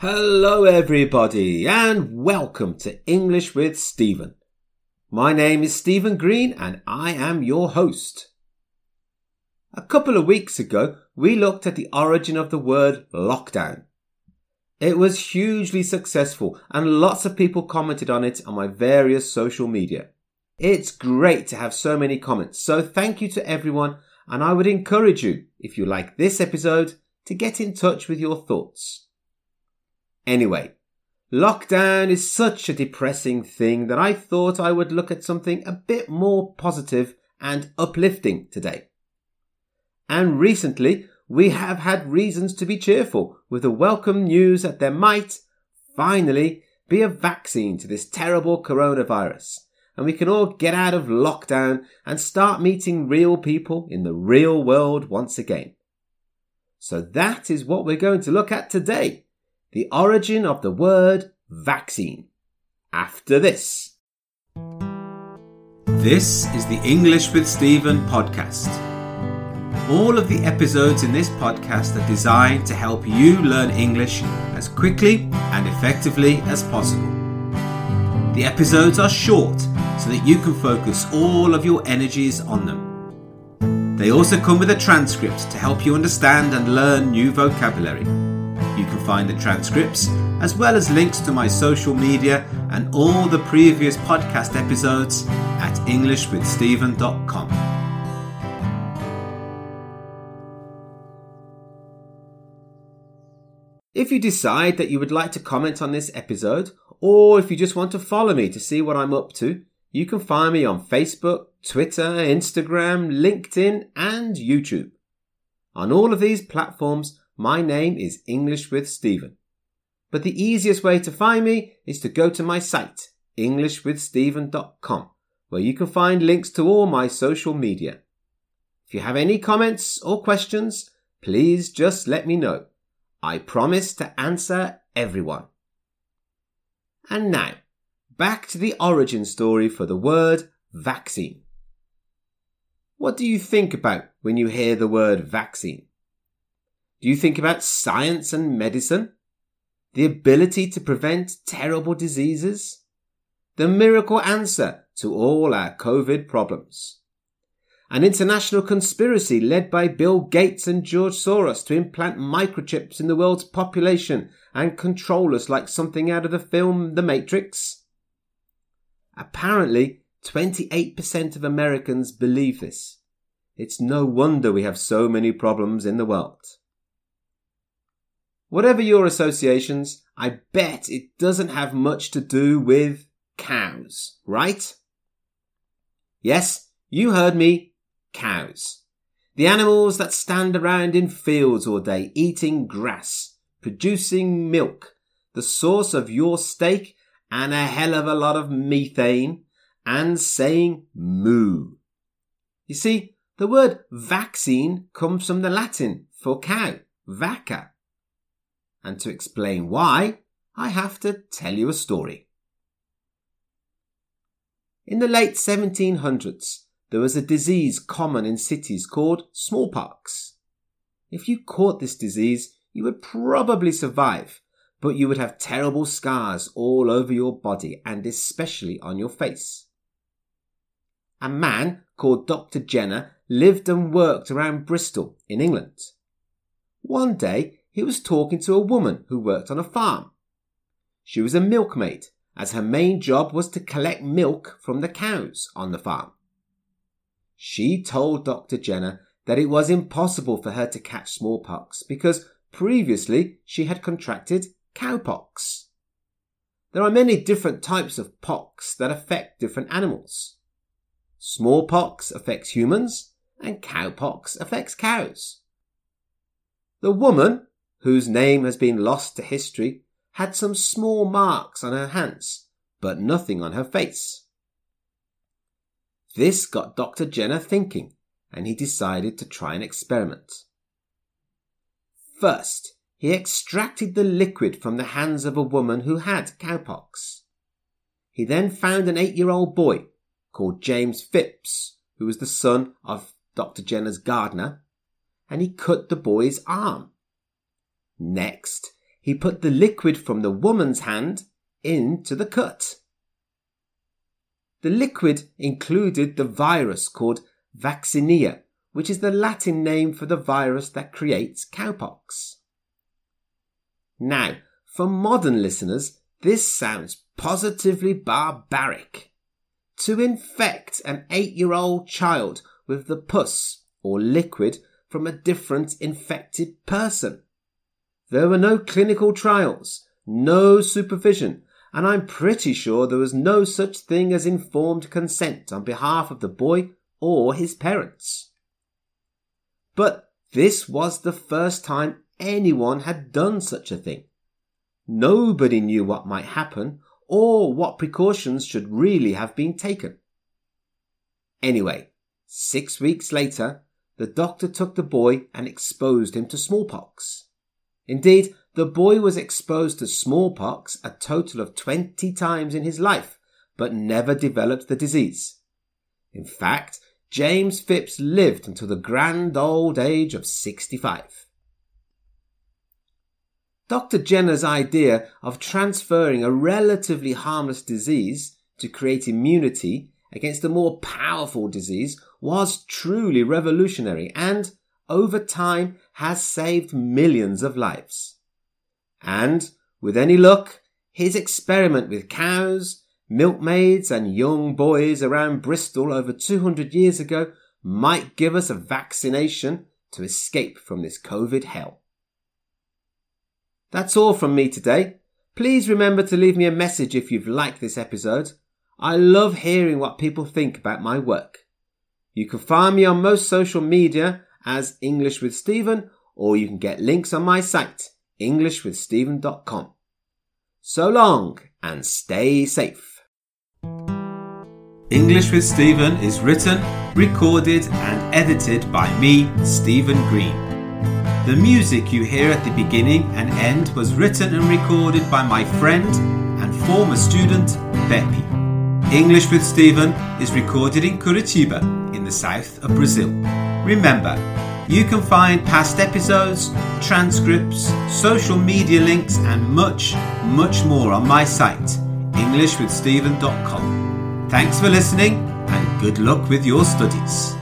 Hello, everybody, and welcome to English with Stephen. My name is Stephen Green, and I am your host. A couple of weeks ago, we looked at the origin of the word lockdown. It was hugely successful, and lots of people commented on it on my various social media. It's great to have so many comments, so thank you to everyone, and I would encourage you, if you like this episode, to get in touch with your thoughts. Anyway, lockdown is such a depressing thing that I thought I would look at something a bit more positive and uplifting today. And recently, we have had reasons to be cheerful with the welcome news that there might, finally, be a vaccine to this terrible coronavirus. And we can all get out of lockdown and start meeting real people in the real world once again. So that is what we're going to look at today the origin of the word vaccine. After this. This is the English with Stephen podcast. All of the episodes in this podcast are designed to help you learn English as quickly and effectively as possible. The episodes are short so that you can focus all of your energies on them. They also come with a transcript to help you understand and learn new vocabulary. You can find the transcripts, as well as links to my social media and all the previous podcast episodes at EnglishWithStephen.com. If you decide that you would like to comment on this episode, or if you just want to follow me to see what I'm up to, you can find me on Facebook, Twitter, Instagram, LinkedIn, and YouTube. On all of these platforms, my name is English with Stephen. But the easiest way to find me is to go to my site, englishwithstephen.com, where you can find links to all my social media. If you have any comments or questions, please just let me know. I promise to answer everyone. And now, back to the origin story for the word vaccine. What do you think about when you hear the word vaccine? Do you think about science and medicine? The ability to prevent terrible diseases? The miracle answer to all our COVID problems? An international conspiracy led by Bill Gates and George Soros to implant microchips in the world's population and control us like something out of the film The Matrix? Apparently, 28% of Americans believe this. It's no wonder we have so many problems in the world. Whatever your associations, I bet it doesn't have much to do with cows, right? Yes, you heard me, cows. The animals that stand around in fields all day eating grass, producing milk, the source of your steak and a hell of a lot of methane, and saying moo. You see, the word vaccine comes from the Latin for cow, vacca, and to explain why, I have to tell you a story. In the late 1700s, there was a disease common in cities called smallpox. If you caught this disease, you would probably survive, but you would have terrible scars all over your body and especially on your face. A man called Dr. Jenner lived and worked around Bristol in England. One day he was talking to a woman who worked on a farm. She was a milkmaid, as her main job was to collect milk from the cows on the farm. She told Dr. Jenner that it was impossible for her to catch smallpox because previously she had contracted cowpox. There are many different types of pox that affect different animals. Smallpox affects humans and cowpox affects cows. The woman whose name has been lost to history, had some small marks on her hands, but nothing on her face. This got Dr. Jenner thinking, and he decided to try an experiment. First, he extracted the liquid from the hands of a woman who had cowpox. He then found an eight year old boy called James Phipps, who was the son of Dr. Jenner's gardener, and he cut the boy's arm. Next, he put the liquid from the woman's hand into the cut. The liquid included the virus called vaccinia, which is the Latin name for the virus that creates cowpox. Now, for modern listeners, this sounds positively barbaric. To infect an eight year old child with the pus or liquid from a different infected person. There were no clinical trials, no supervision, and I'm pretty sure there was no such thing as informed consent on behalf of the boy or his parents. But this was the first time anyone had done such a thing. Nobody knew what might happen or what precautions should really have been taken. Anyway, six weeks later, the doctor took the boy and exposed him to smallpox. Indeed, the boy was exposed to smallpox a total of 20 times in his life, but never developed the disease. In fact, James Phipps lived until the grand old age of 65. Dr. Jenner's idea of transferring a relatively harmless disease to create immunity against a more powerful disease was truly revolutionary and, over time, has saved millions of lives. And, with any luck, his experiment with cows, milkmaids, and young boys around Bristol over 200 years ago might give us a vaccination to escape from this COVID hell. That's all from me today. Please remember to leave me a message if you've liked this episode. I love hearing what people think about my work. You can find me on most social media as English with Stephen, or you can get links on my site, englishwithstephen.com. So long and stay safe. English with Stephen is written, recorded, and edited by me, Stephen Green. The music you hear at the beginning and end was written and recorded by my friend and former student, Bepi. English with Stephen is recorded in Curitiba, in the south of Brazil. Remember, you can find past episodes, transcripts, social media links, and much, much more on my site, englishwithstephen.com. Thanks for listening and good luck with your studies.